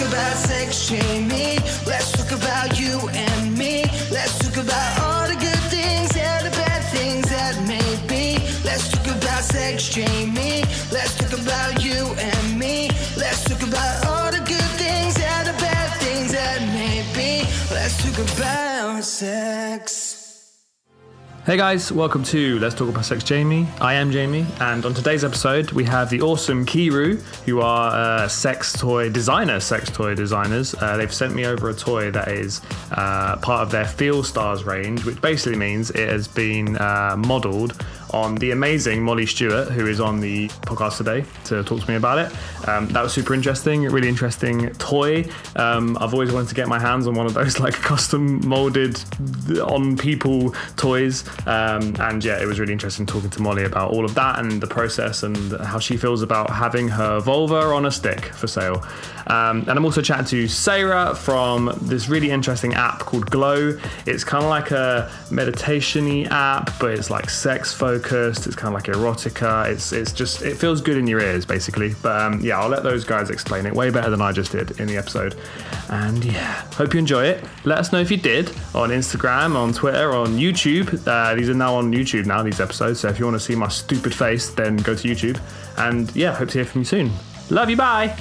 talk about sex, Jamie. Let's talk about you and me. Let's talk about all the good things and the bad things that may be. Let's talk about sex, Jamie. Let's talk about you and me. Let's talk about all the good things and the bad things that may be. Let's talk about sex. Hey guys, welcome to Let's Talk About Sex Jamie. I am Jamie, and on today's episode, we have the awesome Kiiroo, who are uh, sex toy designer, sex toy designers. Uh, they've sent me over a toy that is uh, part of their FeelStars range, which basically means it has been uh, modeled on the amazing Molly Stewart, who is on the podcast today to talk to me about it. Um, that was super interesting, really interesting toy. Um, I've always wanted to get my hands on one of those like custom molded on people toys. Um, and yeah, it was really interesting talking to Molly about all of that and the process and how she feels about having her vulva on a stick for sale. Um, and I'm also chatting to Sarah from this really interesting app called Glow. It's kind of like a meditation app, but it's like sex focused. It's kind of like erotica. It's it's just it feels good in your ears basically. But um, yeah, I'll let those guys explain it way better than I just did in the episode. And yeah, hope you enjoy it. Let us know if you did on Instagram, on Twitter, on YouTube. Uh, these are now on YouTube now. These episodes. So if you want to see my stupid face, then go to YouTube. And yeah, hope to hear from you soon. Love you. Bye.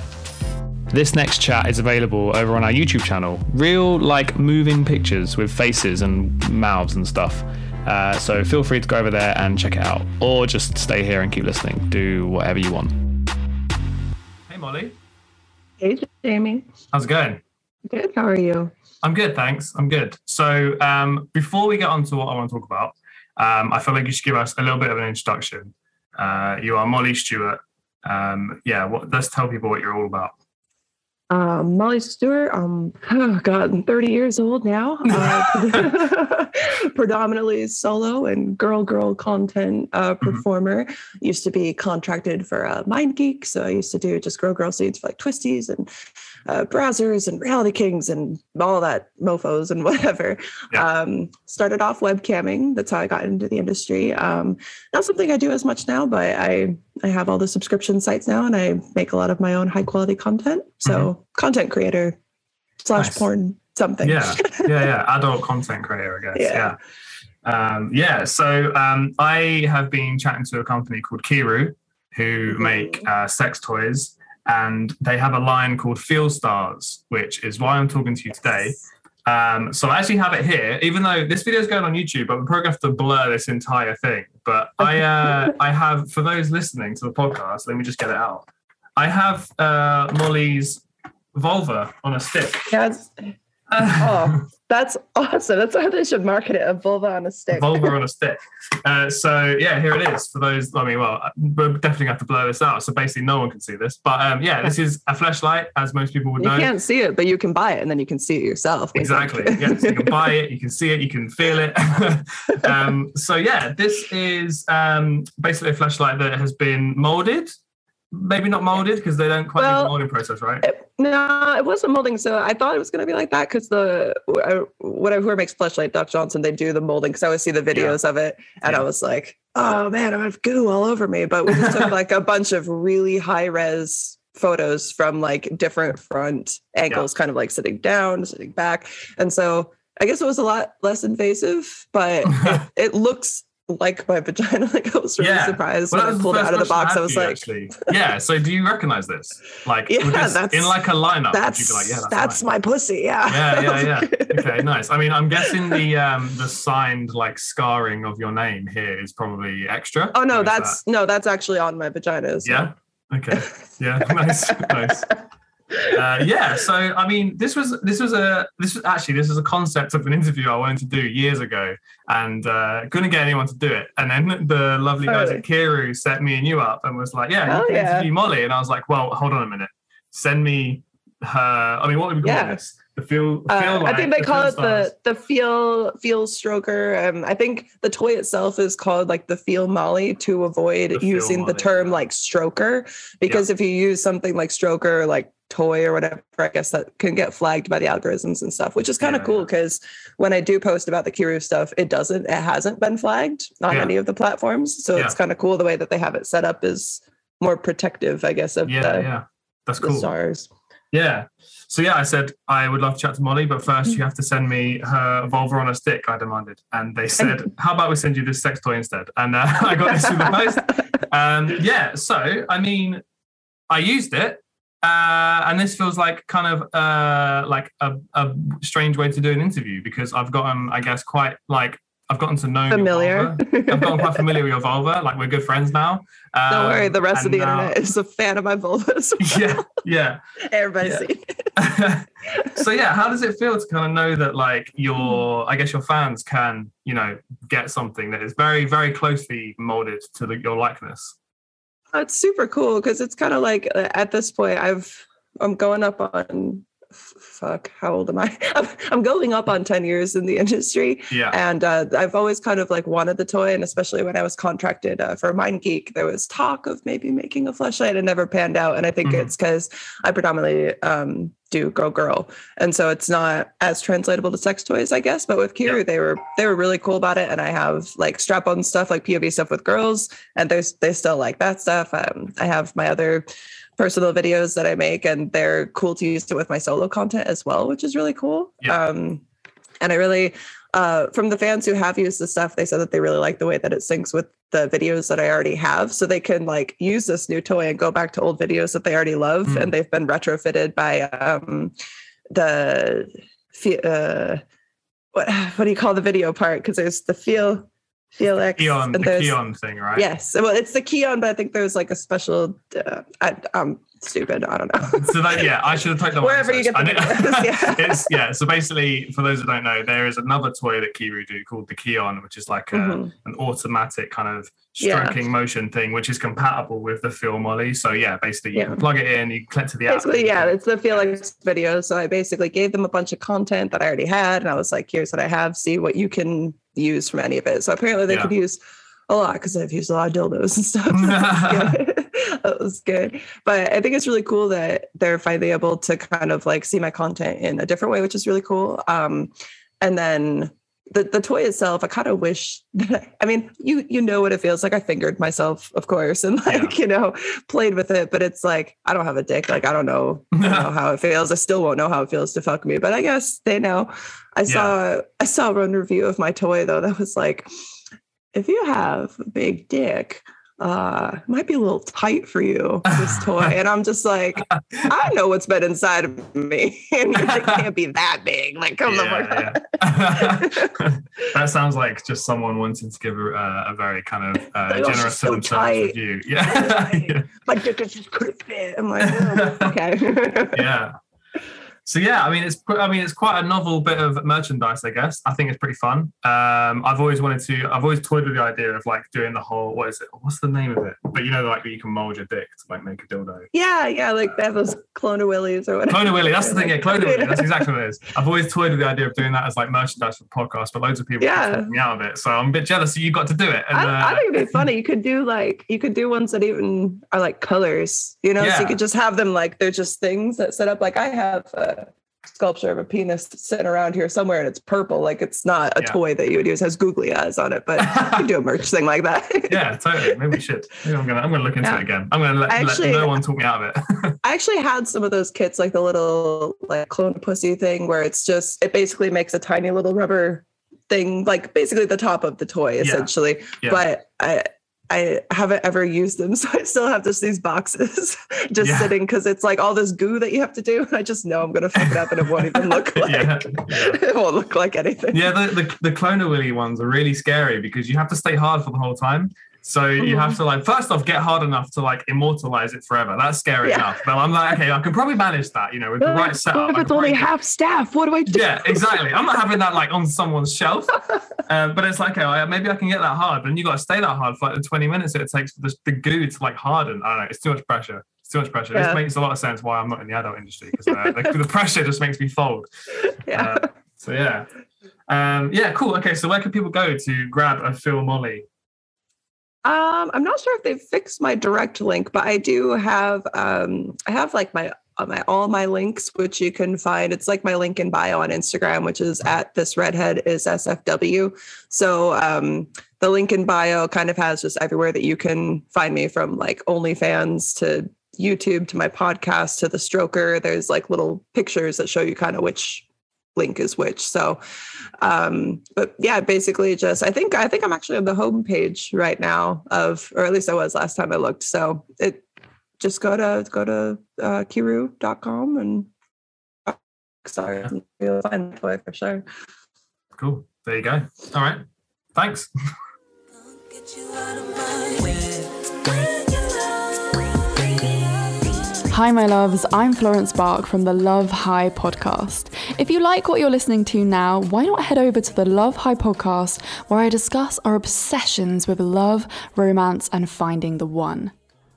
This next chat is available over on our YouTube channel. Real, like, moving pictures with faces and mouths and stuff. Uh, so feel free to go over there and check it out. Or just stay here and keep listening. Do whatever you want. Hey, Molly. Hey, Jamie. How's it going? Good. How are you? I'm good, thanks. I'm good. So um, before we get on to what I want to talk about, um, I feel like you should give us a little bit of an introduction. Uh, you are Molly Stewart. Um, yeah, what, let's tell people what you're all about. Um, Molly Stewart. Um, oh God, I'm 30 years old now. Uh, predominantly solo and girl girl content uh, performer. Used to be contracted for uh, MindGeek, so I used to do just girl girl scenes for like Twistys and uh, Brazzers and Reality Kings and all that mofos and whatever. Yeah. Um, started off webcamming. That's how I got into the industry. Um, not something I do as much now, but I I have all the subscription sites now, and I make a lot of my own high quality content. So content creator slash Nice. porn something. yeah, yeah, yeah. Adult content creator, I guess. Yeah. Yeah. Um, yeah. So um, I have been chatting to a company called Kiiroo, who Mhm. make uh, sex toys, and they have a line called FeelStars, which is why I'm talking to you today. Um, so I actually have it here, even though this video is going on YouTube, but we're probably going to have to blur this entire thing. But I, uh, I have for those listening to the podcast, let me just get it out. I have uh, Molly's vulva on a stick. It's- oh, that's awesome. That's how they should market it. A vulva on a stick. vulva on a stick. Uh, so yeah, here it is for those. I mean, well, we're definitely have to blur this out. So basically, no one can see this. But um, yeah, this is a flashlight, as most people would You know. You can't see it, but you can buy it, and then you can see it yourself. Exactly. wink. Yes, you can buy it, you can see it, you can feel it. um, so yeah, this is um, basically a flashlight that has been molded. Maybe not molded because they don't quite do Well, the molding process, right? It- no, it wasn't molding. So I thought it was going to be like that because the uh, whatever whoever makes flashlight, Doc Johnson, they do the molding. Because I always see the videos of it, and Yeah. I was like, oh man, I have goo all over me. But we just took like a bunch of really high res photos from like different front angles, kind of like sitting down, sitting back, and so I guess it was a lot less invasive, but it, it looks like my vagina. Like I was really Yeah. surprised Well, when I pulled it out of the box. I question was had like. actually. yeah. So do you recognize this? Like, Yeah, that's- in like a lineup. would That's you be like, yeah, that's, that's, my pussy. Yeah. yeah, yeah, yeah. Okay, nice. I mean, I'm guessing the um the signed like scarring of your name here is probably extra. Oh no, that's no, that's actually on my vagina. so- yeah. Okay. Yeah. nice. Nice. Uh, yeah. So I mean, this was this was a this was actually this was a concept of an interview I wanted to do years ago, and uh, couldn't get anyone to do it. And then the lovely guys at Kiiroo set me and you up and was like, "Yeah, you Oh, can yeah. interview Molly." And I was like, "Well, hold on a minute. Send me her. I mean, what would we call Yeah. this? The feel. Uh, feel I think they the call it the stars. the feel feel stroker. Um, I think the toy itself is called like the feel molly to avoid The using the term yeah. like stroker because if you use something like stroker like toy or whatever, I guess that can get flagged by the algorithms and stuff, which is kind of Yeah, cool yeah. because when I do post about the Kiiroo stuff, it doesn't it hasn't been flagged on Yeah. any of the platforms. So it's kind of cool the way that they have it set up is more protective, I guess, of Yeah, the, yeah. That's cool. stars. Yeah. So yeah, I said I would love to chat to Molly, but first you have to send me her vulva on a stick. I demanded, and they said, "How about we send you this sex toy instead?" And uh, I got this through the post. Um, yeah. So I mean, I used it, uh, and this feels like kind of uh, like a, a strange way to do an interview because I've gotten, I guess, quite like I've gotten to know Familiar. I've gotten quite familiar with your vulva. Like we're good friends now. Don't worry, Um, the rest of the now- internet is a fan of my vulva. Yeah, yeah. Everybody's Yeah. so yeah, how does it feel to kind of know that like your, I guess your fans can, you know, get something that is very, very closely molded to the, your likeness. It's super cool because it's kind of like uh, at this point I've I'm going up on fuck how old am I? I'm, I'm going up on 10 years in the industry Yeah, and uh, I've always kind of like wanted the toy and especially when I was contracted uh, for MindGeek there was talk of maybe making a flashlight and never panned out and I think Mhm. it's because I predominantly um, do girl girl and so it's not as translatable to sex toys I guess but with Kiiroo Yeah. they were they were really cool about it and I have like strap on stuff like POV stuff with girls and there's they still like that stuff um, I have my other personal videos that I make and they're cool to use it with my solo content as well which is really cool Yeah. um, and I really uh, from the fans who have used the stuff, they said that they really like the way that it syncs with the videos that I already have. So they can like use this new toy and go back to old videos that they already love. Mm. And they've been retrofitted by um, the, uh, what, what do you call the video part? Because there's the feel, Felix. Keon, the Keon thing, right? Yes. Well, it's the Keon, but I think there's like a special, uh, I, I'm stupid. I don't know. So that yeah, I should have taken that. Wherever you get the videos, yeah. it's yeah. So basically, for those who don't know, there is another toy that Kiiroo do called the Keon, which is like a, Mhm. an automatic kind of Yeah. stroking motion thing, which is compatible with the Feel Molly. So yeah, basically you Yeah. can plug it in, you click to the app. basically yeah it's the felix video so i basically gave them a bunch of content that i already had and i was like here's what i have see what you can use from any of it. So apparently they Yeah. could use a lot because i've used a lot of dildos and stuff. That was good. But i think it's really cool that they're finally able to kind of like see my content in a different way which is really cool. Um and then the, the toy itself, I kind of wish that I, mean, you you know what it feels like. I fingered myself, of course, and like, you know, played with it, but it's like I don't have a dick. Like I don't know, know how it feels. I still won't know how it feels to fuck me, but I guess they know. I saw I saw one review of my toy though that was like, if you have a big dick, uh, might be a little tight for you, this toy. And I'm just like, I know what's been inside of me. And it can't be that big. Like, come the fuck yeah, yeah. that sounds like just someone wanting to give a, a very kind of uh, Like, oh, generous she's to so themselves tight. review. Yeah, yeah. my dick is just couldn't fit. I'm like, oh, okay. yeah. So yeah, I mean it's I mean it's quite a novel bit of merchandise, I guess. I think it's pretty fun. Um, I've always wanted to. I've always toyed with the idea of like doing the whole what is it? What's the name of it? But you know, like you can mold your dick to like make a dildo. yeah, yeah, like they have those clone willies or whatever. Clone-A-Willy, that's the thing. Yeah, Clone-A-Willy. That's exactly what it is. I've always toyed with the idea of doing that as like merchandise for podcasts, but loads of people Yeah. me out of it. So I'm a bit jealous that you got to do it. And, I, I uh, think it'd be funny. You could do like you could do ones that even are like colors, you know. So you could just have them like they're just things that set up. Like I have a sculpture of a penis sitting around here somewhere, and it's purple. Like it's not a Yeah. toy that you would use. It has googly eyes on it, but you could do a merch thing like that. yeah, totally. Maybe we should. Maybe I'm gonna I'm gonna look into Yeah. it again. I'm gonna let, Actually- let no one talk me out of it. I actually had some of those kits, like the little like clone pussy thing, where it's just it basically makes a tiny little rubber thing, like basically the top of the toy, essentially. Yeah. But I I haven't ever used them, so I still have just these boxes just Yeah. sitting because it's like all this goo that you have to do. I just know I'm gonna fuck it up and it won't even look like yeah, it won't look like anything. Yeah, the, the, the Clone Willy ones are really scary because you have to stay hard for the whole time. So you Mhm. have to like first off get hard enough to like immortalize it forever. That's scary Yeah. enough. But I'm like, okay, I can probably manage that, you know, with the right setup. If it's only half staff? What do I do? Yeah, exactly. I'm not having that like on someone's shelf. Uh, but it's like, okay, maybe I can get that hard, but then you got to stay that hard for like the 20 minutes that it takes for the, the goo to like harden. I don't know. It's too much pressure. It's too much pressure. Yeah. This makes a lot of sense why I'm not in the adult industry because uh, the, the pressure just makes me fold. Yeah. Uh, so yeah, um, yeah, cool. Okay, so where can people go to grab a Feel Molly? Um, I'm not sure if they've fixed my direct link, but I do have um I have like my uh, my all my links, which you can find. It's like my link in bio on Instagram, which is at this redhead is SFW. So um the link in bio kind of has just everywhere that you can find me from like OnlyFans to YouTube to my podcast to the stroker. There's like little pictures that show you kind of which link is which. So, um, but yeah, basically just I think I think I'm actually on the home page right now of, or at least I was last time I looked. So it just go to go to uh, kiiroo.com and sorry, you'll find the toy for sure. Cool. There you go. All right. Thanks. Hi, my loves. I'm Florence Bark from the Love High podcast. If you like what you're listening to now, why not head over to the Love High podcast where I discuss our obsessions with love, romance, and finding the one.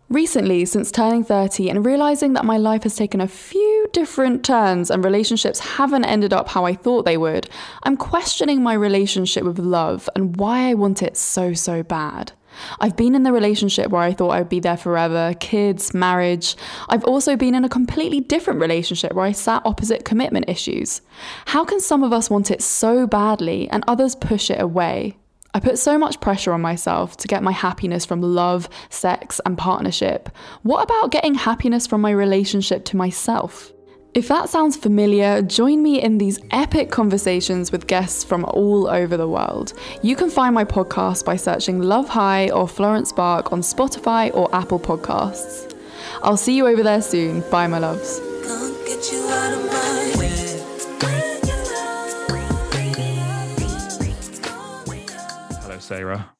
Recently, since turning 30 and realizing that my life has taken a few different turns and relationships haven't ended up how I thought they would, I'm questioning my relationship with love and why I want it so, so bad. I've been in the relationship where I thought I would be there forever, kids, marriage. I've also been in a completely different relationship where I sat opposite commitment issues. How can some of us want it so badly and others push it away? I put so much pressure on myself to get my happiness from love, sex, and partnership. What about getting happiness from my relationship to myself? If that sounds familiar, join me in these epic conversations with guests from all over the world. You can find my podcast by searching Love High or Florence Bark on Spotify or Apple Podcasts. I'll see you over there soon. Bye, my loves. Hello, Sarah.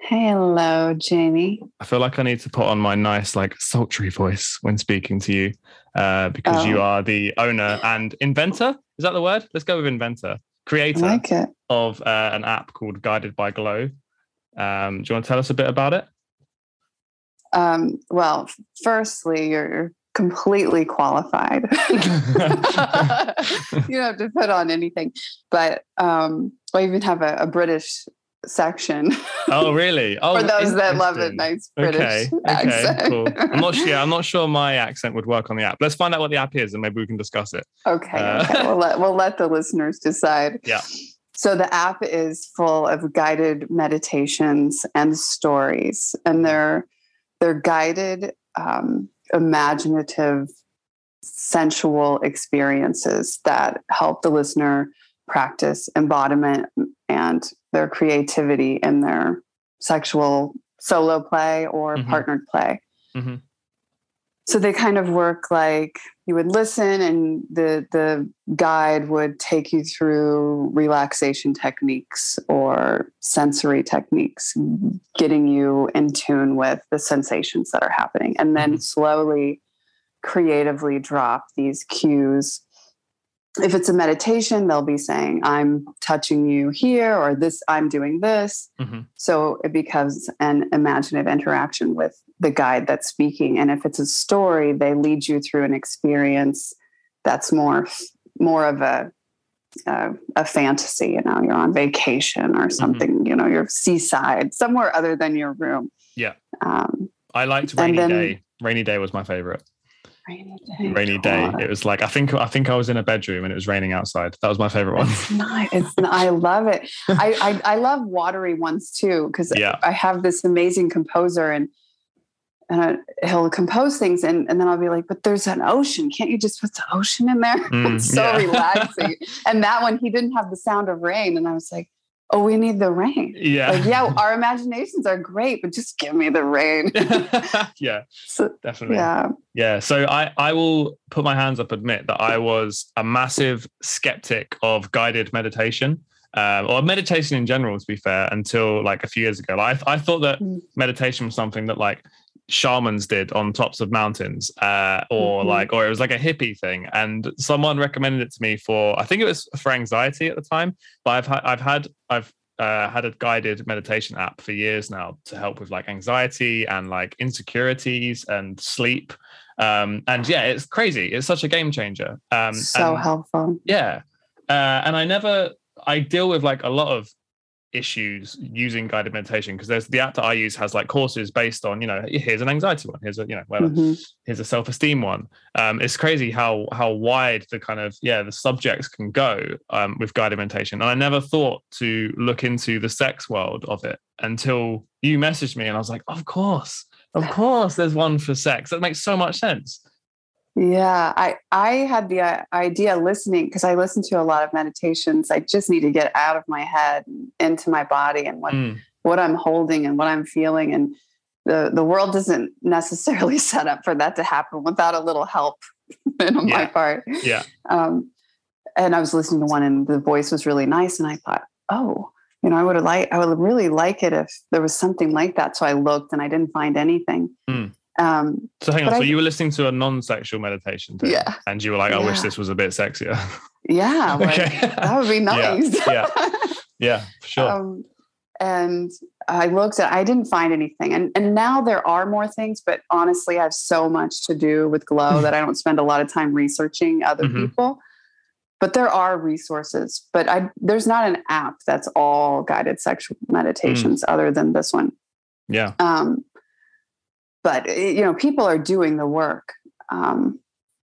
Hello, Jamie. I feel like I need to put on my nice, like, sultry voice when speaking to you uh, because you Oh. are the owner and inventor. Is that the word? Let's go with inventor, creator like of uh, an app called Guided by Glow. Um, do you want to tell us a bit about it? Um, well, firstly, you're completely qualified. you don't have to put on anything, but um, I even have a, a British section oh, really? Oh, for those that love a nice British Okay, okay, accent. cool. I'm not sure. I'm not sure my accent would work on the app. Let's find out what the app is, and maybe we can discuss it. Okay, Uh, okay. We'll let we'll let the listeners decide. Yeah. So the app is full of guided meditations and stories, and they're they're guided, um, imaginative, sensual experiences that help the listener practice embodiment and their creativity in their sexual solo play or Mhm. partnered play. Mhm. So they kind of work like you would listen and the the guide would take you through relaxation techniques or sensory techniques getting you in tune with the sensations that are happening and then Mhm. slowly creatively drop these cues if it's a meditation they'll be saying i'm touching you here or this i'm doing this Mhm. so it becomes an imaginative interaction with the guide that's speaking. And if it's a story, they lead you through an experience that's more more of a uh, a fantasy. You know, you're on vacation or something. You know, you're seaside somewhere other than your room. Yeah. Um, I liked Rainy then- Day. Rainy Day was my favorite. Rainy day. Rainy Day. God. It was like I think I think I was in a bedroom and it was raining outside. That was my favorite one. It's nice. It's, I love it. I, I I love watery ones too because Yeah. I have this amazing composer and and I, he'll compose things and, and then I'll be like, but there's an ocean. Can't you just put the ocean in there? Mm, it's so yeah. relaxing. and that one, he didn't have the sound of rain. And I was like, oh, we need the rain. Yeah. Like, yeah, our imaginations are great, but just give me the rain. yeah, So, definitely. Yeah. yeah. So I, I will put my hands up, admit that I was a massive skeptic of guided meditation. Um, or meditation in general, to be fair, until like a few years ago. Like, I, I thought that Mm. meditation was something that like shamans did on tops of mountains, uh, or Mhm. like, or it was like a hippie thing. And someone recommended it to me for, I think it was for anxiety at the time. But I've had, I've had, I've uh, had a guided meditation app for years now to help with like anxiety and like insecurities and sleep. Um, and yeah, it's crazy. It's such a game changer. Um, so and- helpful. yeah. Uh, and I never, I deal with like a lot of issues using guided meditation because there's the app that I use has like courses based on, you know, here's an anxiety one, here's a, you know, whatever, Mhm. here's a self-esteem one. Um, it's crazy how how wide the kind of yeah the subjects can go um, with guided meditation. And I never thought to look into the sex world of it until you messaged me, and I was like, of course, Of course, there's one for sex. That makes so much sense. Yeah, I I had the uh, idea listening because I listen to a lot of meditations. I just need to get out of my head and into my body and what Mm, what I'm holding and what I'm feeling and the the world doesn't necessarily set up for that to happen without a little help on my part. yeah. Um, and I was listening to one and the voice was really nice and I thought, oh, you know, I would have like I would really like it if there was something like that. So I looked and I didn't find anything. Mm. Um, So hang on. So I- you were listening to a non-sexual meditation, too, Yeah. and you were like, "I wish this was a bit sexier." yeah, like, Okay. that would be nice. yeah. yeah, for sure. Um, and I looked at, I didn't find anything. And, and now there are more things, but honestly, I have so much to do with Glow that I don't spend a lot of time researching other Mhm. people. But there are resources, but I, there's not an app that's all guided sexual meditations other than this one. yeah, Um, but eh, you know, people are doing the work. Um,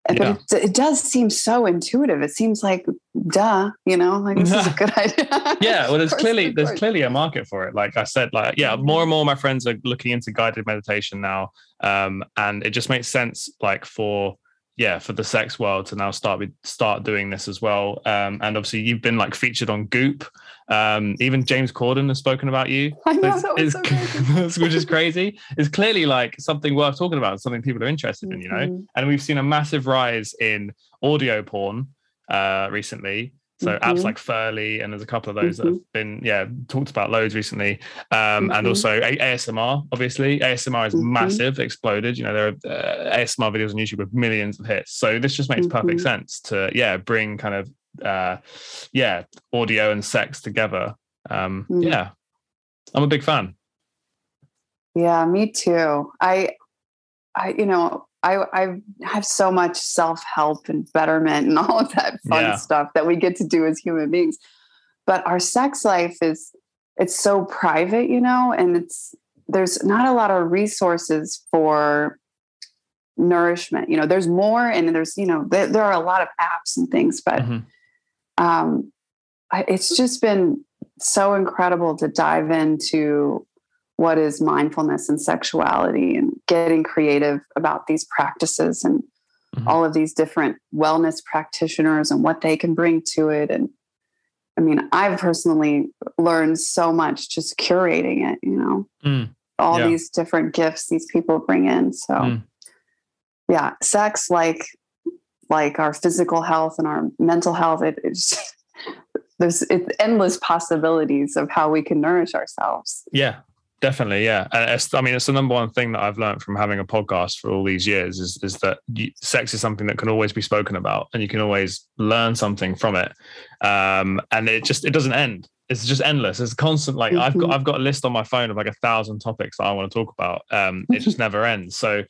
Yeah. But it, it does seem so intuitive. It seems like, duh, you know, like this is a good idea. yeah. Well, there's clearly there's clearly a market for it. Like I said, like yeah, Mhm. more and more of my friends are looking into guided meditation now, um, and it just makes sense, like for yeah, for the sex world to now start with start doing this as well. Um, and obviously, you've been like featured on Goop. Um, even James Corden has spoken about you. I know that was so crazy. which is crazy. It's clearly like something worth talking about, something people are interested in, you know. Mhm. And we've seen a massive rise in audio porn uh, recently. So apps Mhm. like Ferly, and there's a couple of those that have been yeah talked about loads recently. Um, And Mhm. also A- ASMR, obviously ASMR is Mhm. massive, exploded. You know there are uh, ASMR videos on YouTube with millions of hits. So this just makes perfect Mhm. sense to yeah bring kind of uh, yeah audio and sex together. Um, Mm. Yeah, I'm a big fan. Yeah, me too. I, I, you know, I, I have so much self help and betterment and all of that fun Yeah. stuff that we get to do as human beings. But our sex life is, it's so private, you know, and it's, there's not a lot of resources for nourishment. You know, there's more and there's, you know, there, there are a lot of apps and things, but Mhm. um, I, it's just been so incredible to dive into what is mindfulness and sexuality and getting creative about these practices and Mhm. all of these different wellness practitioners and what they can bring to it and i mean i've personally learned so much just curating it you know Mm. all Yeah. these different gifts these people bring in so Mm. yeah sex like like our physical health and our mental health it, it's there's it's endless possibilities of how we can nourish ourselves Yeah, definitely. Yeah, and it's, I mean, it's the number one thing that I've learned from having a podcast for all these years is is that you, sex is something that can always be spoken about, and you can always learn something from it. Um, and it just it doesn't end. It's just endless. It's constant. Like I've got Mhm. I've got a list on my phone of like a thousand topics that I want to talk about. Um, it just never ends. So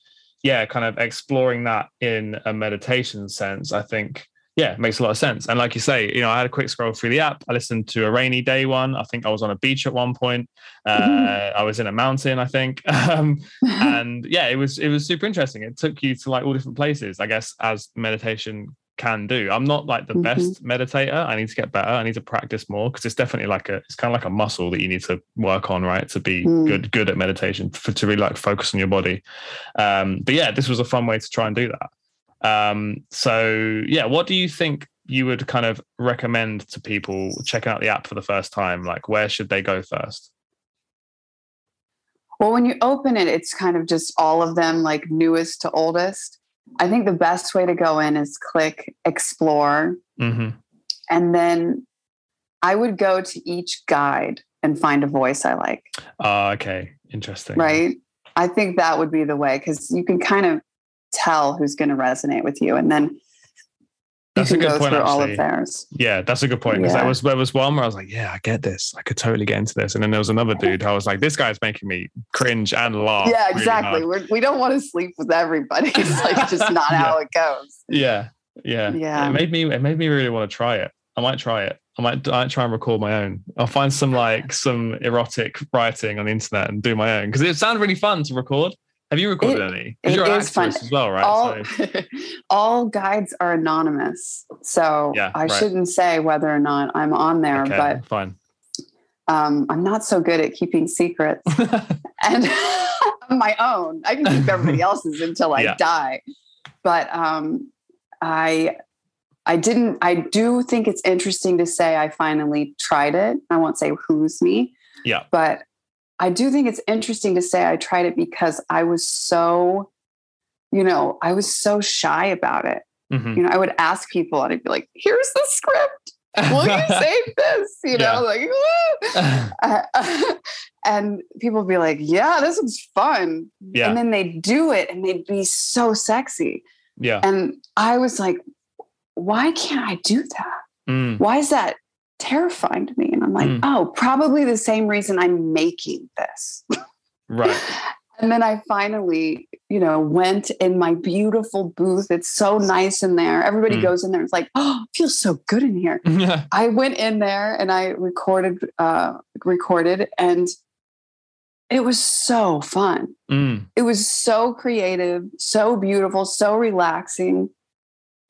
yeah, kind of exploring that in a meditation sense, I think yeah, it makes a lot of sense. And like you say, you know, I had a quick scroll through the app. I listened to a rainy day one. I think I was on a beach at one point. Uh, I was in a mountain, I think. Um, and yeah, it was it was super interesting. It took you to like all different places, I guess, as meditation can do. I'm not like the Mhm. best meditator. I need to get better. I need to practice more because it's definitely like a it's kind of like a muscle that you need to work on, right? To be Mm. good good at meditation for to really like focus on your body. Um, but yeah, this was a fun way to try and do that. Um, so yeah, what do you think you would kind of recommend to people checking out the app for the first time? Like where should they go first? Well, when you open it, it's kind of just all of them, like newest to oldest. I think the best way to go in is click explore. hmm And then I would go to each guide and find a voice I like, Oh, okay. Interesting. right? I think that would be the way because you can kind of tell who's going to resonate with you. And then That's a good go point, through all of theirs. Yeah, that's a good point. Because Yeah. there was there was one where I was like, yeah, I get this. I could totally get into this. And then there was another dude. I was like, this guy's making me cringe and laugh. yeah, exactly. We're, we don't want to sleep with everybody. It's like just not how it goes. Yeah, yeah, Yeah. It made me it made me really want to try it. I might try it. I might, I might try and record my own. I'll find some like some erotic writing on the internet and do my own because it sounded really fun to record. Have you recorded It- any? It you're is fun. as well, right? all So, all guides are anonymous so Yeah, i right. shouldn't say whether or not i'm on there okay, but fine. um, i'm not so good at keeping secrets and my own. I can keep everybody else's until I Yeah. die. But um, I I didn't. I do think it's interesting to say I finally tried it. I won't say who's me. Yeah. But I do think it's interesting to say I tried it because I was so, you know, I was so shy about it. Mhm. You know, I would ask people and I'd be like, "Here's the script. Will you save this?" You Yeah. know, like. Uh, and people would be like, "Yeah, this was fun," yeah. and then they'd do it, and they'd be so sexy, yeah. and I was like, "Why can't I do that? Mm, Why is that terrifying to me?" I'm like, Mm. "Oh, probably the same reason I'm making this." right. And then I finally, you know, went in my beautiful booth. It's so nice in there. Everybody Mm. goes in there. It's like, oh, it feels so good in here. I went in there and I recorded, uh, recorded, and it was so fun. Mm, It was so creative, so beautiful, so relaxing.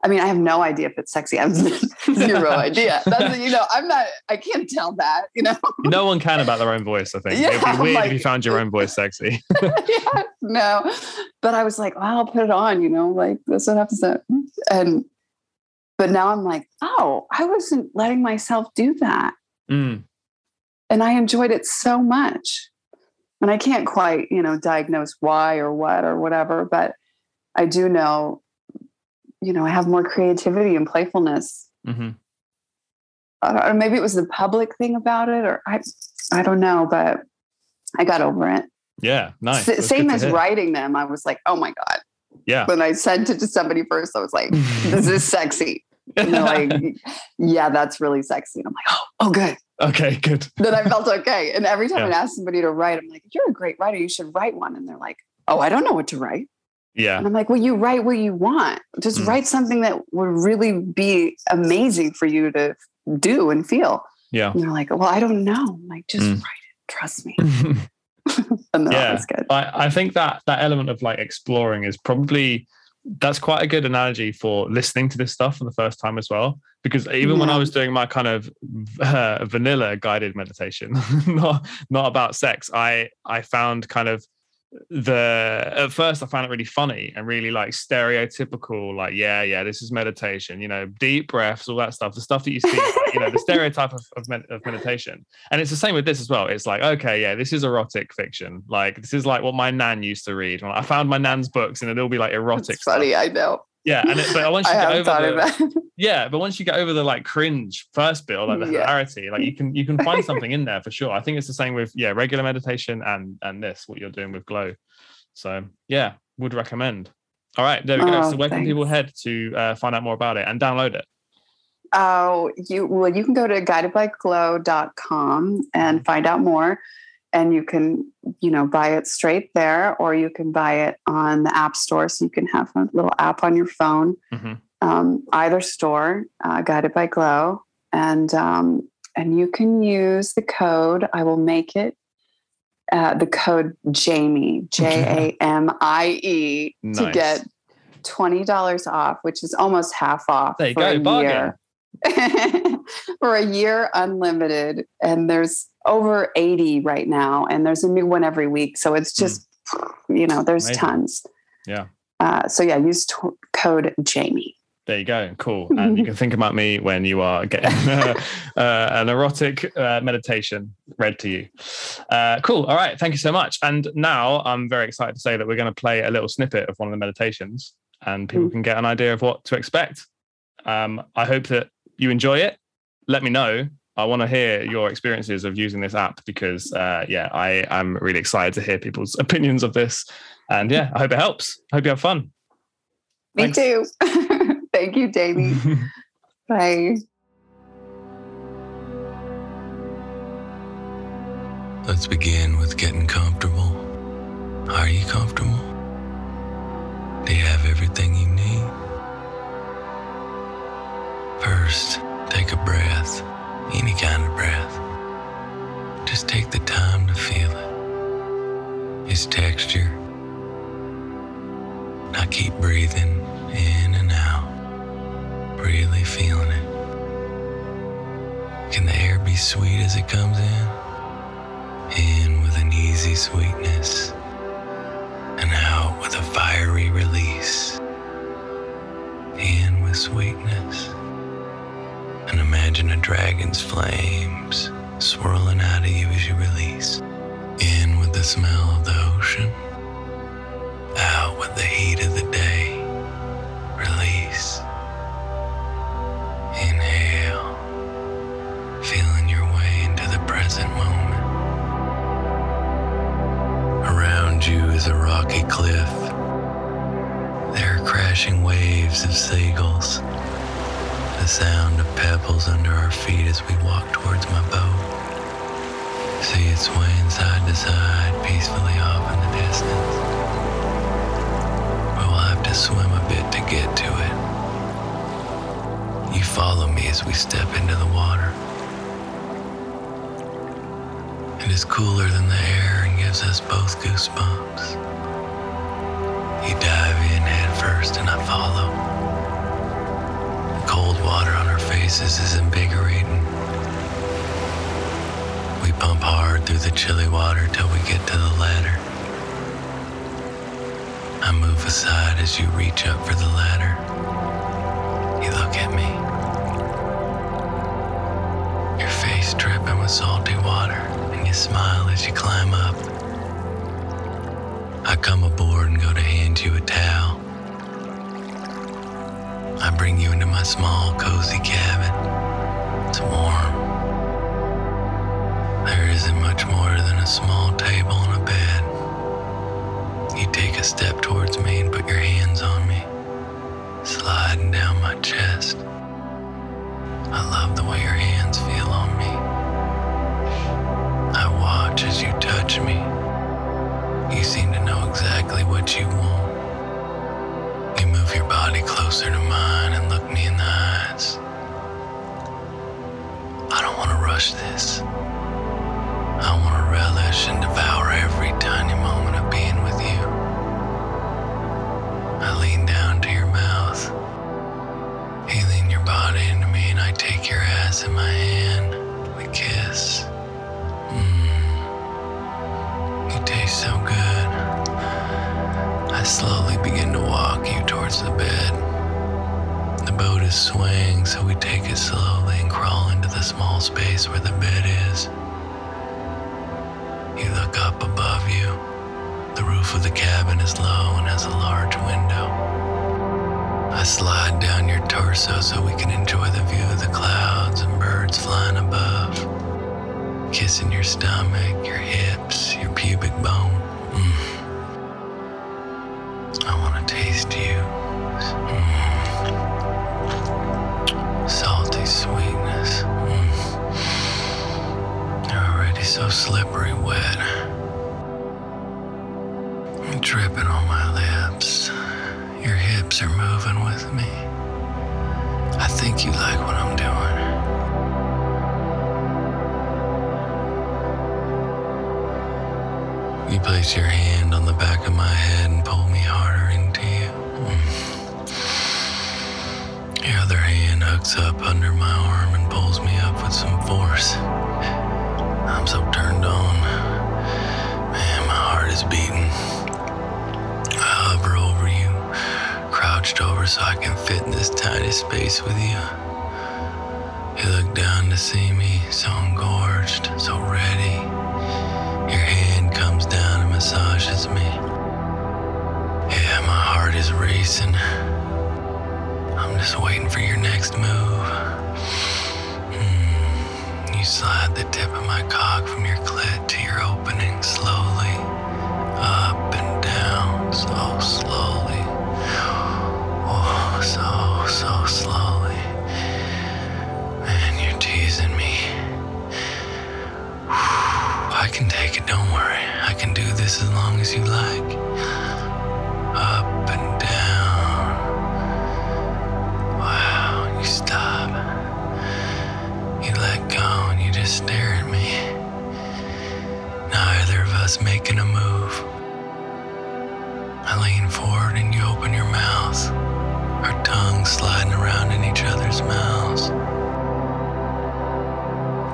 I mean, I have no idea if it's sexy. I have zero idea. That's you know, I'm not. I can't tell that. You know, no one can about their own voice. I think Yeah, it'd be weird if you found your own voice sexy. yeah, no. But I was like, well, I'll put it on. You know, like this would have to. And but now I'm like, oh, I wasn't letting myself do that, Mm, and I enjoyed it so much. And I can't quite, you know, diagnose why or what or whatever, but I do know, you know, I have more creativity and playfulness. mhm. I Or maybe it was the public thing about it, or I, I don't know, but I got over it. Yeah. Nice. S- same as hear. writing them. I was like, oh my God. Yeah. When I sent it to somebody first, I was like, this is sexy. And they're like, yeah, that's really sexy. And I'm like, oh, oh, good. okay. Good. Then I felt okay. And every time Yeah. I ask somebody to write, I'm like, you're a great writer. You should write one. And they're like, oh, I don't know what to write. Yeah. And I'm like, well, you write what you want. Just Mm. write something that would really be amazing for you to do and feel. Yeah. And they're like, well, I don't know. I'm like, just Mm. write it. Trust me. Yeah. I, I think that that element of like exploring is probably that's quite a good analogy for listening to this stuff for the first time as well. Because even when I was doing my kind of uh, vanilla guided meditation, not not about sex, I I found kind of the at first I found it really funny and really like stereotypical, like yeah, yeah, this is meditation, you know, deep breaths, all that stuff, the stuff that you see, like, you know, the stereotype of of, med- of meditation. And it's the same with this as well. It's like, okay, yeah, this is erotic fiction. Like this is like what my nan used to read. I found my nan's books, and it'll be like erotic. It's funny. I know. Yeah, and it, but once I you get over the, yeah, but once you get over the like cringe first bit or like the Yeah. hilarity, like you can you can find something in there for sure. I think it's the same with yeah regular meditation and and this what you're doing with Glow. So yeah, would recommend. All right, there we go. Oh, so where can people head to uh, find out more about it and download it? Oh, you well, you can go to guidedbyglow.com and find out more. And you can, you know, buy it straight there, or you can buy it on the App Store. So you can have a little app on your phone. Mhm. Um, either store, uh, Guided by Glow, and um, and you can use the code. I will make it. Uh, the code Jamie J A M I E to get twenty dollars off, which is almost half off There you for go, a bargain. year. for a year unlimited and there's over 80 right now and there's a new one every week so it's just you know there's Amazing. tons Yeah. uh, so yeah use t- code jamie There you go. Cool. And you can think about me when you are getting uh, an erotic uh, meditation read to you. Uh, cool. All right. Thank you so much. And now I'm very excited to say that we're going to play a little snippet of one of the meditations and people Mm. can get an idea of what to expect. Um, I hope that you enjoy it. Let me know. I want to hear your experiences of using this app because, uh, yeah, I am really excited to hear people's opinions of this. And yeah, I hope it helps. I hope you have fun. me Thanks. too thank you jamie bye Let's begin with getting comfortable. Are you comfortable? Do you have everything you need? First, take a breath, any kind of breath. Just take the time to feel it, its texture. Now keep breathing in and out, really feeling it. Can the air be sweet as it comes in? in with an easy sweetness, and out with a fiery release. In with sweetness, and imagine a dragon's flames swirling out of you as you release. In with the smell of the ocean, as we step into the water. It is cooler than the air and gives us both goosebumps. You dive in head first and I follow. The cold water on our faces is invigorating. We pump hard through the chilly water till we get to the ladder. I move aside as you reach up for the ladder. Salty water, and you smile as you climb up. I come aboard and go to hand you a towel. I bring you into my small, cozy cabin. It's warm. There isn't much more than a small table and a bed. You take a step towards me and put your hands on me, sliding down my chest. I love the way your hands feel on me. Watch as you touch me. You seem to know exactly what you want. You move your body closer to mine and look me in the eyes. I don't want to rush this. I want to relish and devour every tiny moment the back of my head and pull me harder into you. Mm. Your other hand hooks up under my arm and pulls me up with some force. I'm so turned on. Man, my heart is beating. I hover over you, crouched over so I can fit in this tiny space with you. You look down to see me, so engorged, so ready. Your hand massages me. Yeah, my heart is racing. I'm just waiting for your next move. Mm, You slide the tip of my cock from your clit to your opening slowly, up you like. Up and down. Wow, you stop. You let go and you just stare at me. Neither of us making a move. I lean forward and you open your mouth, our tongues sliding around in each other's mouths.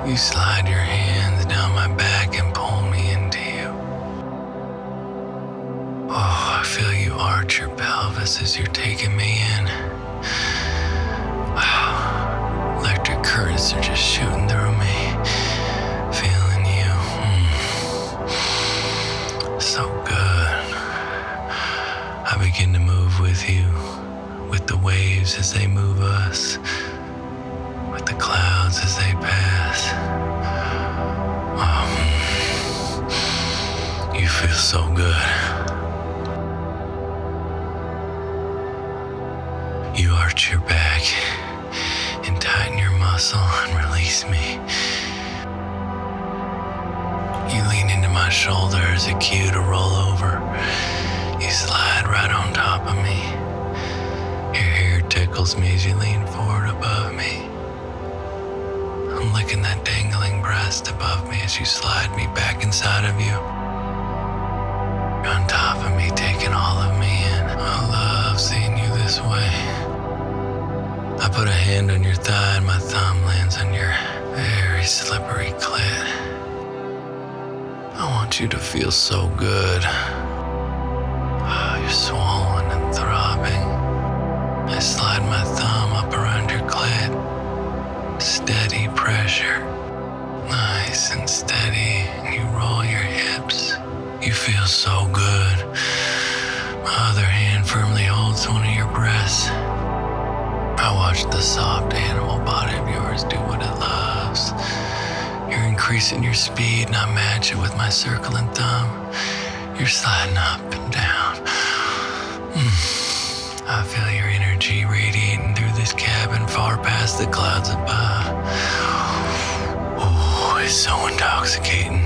You slide your hands down my back as you're taking me my shoulder as a cue to roll over. You slide right on top of me. Your hair tickles me as you lean forward above me. I'm licking that dangling breast above me as you slide me back inside of you. On top of me, taking all of me in. I love seeing you this way. I put a hand on your thigh and my thumb lands on your very slippery clit. Want you to feel so good. Ah, You're swollen and throbbing. I slide my thumb up around your clit. Steady pressure. Nice and steady. And you roll your hips. You feel so good. My other hand firmly holds one of your breasts. I watch the soft animal body of yours do what it loves. Increasing your speed, and I match it with my circling thumb. You're sliding up and down. Mm. I feel your energy radiating through this cabin far past the clouds above. Oh, it's so intoxicating.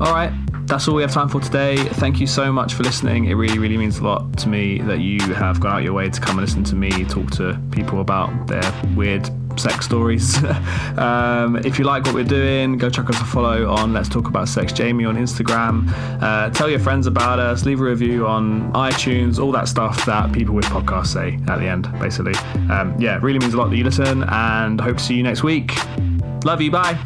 All right, that's all we have time for today. Thank you so much for listening. It really, really means a lot to me that you have gone out your way to come and listen to me talk to people about their weird sex stories. um, if you like what we're doing, go check us a follow on Let's Talk About Sex Jamie on Instagram. Uh, tell your friends about us, leave a review on iTunes, all that stuff that people with podcasts say at the end, basically. Um, yeah, really means a lot that you listen, and hope to see you next week. Love you. Bye.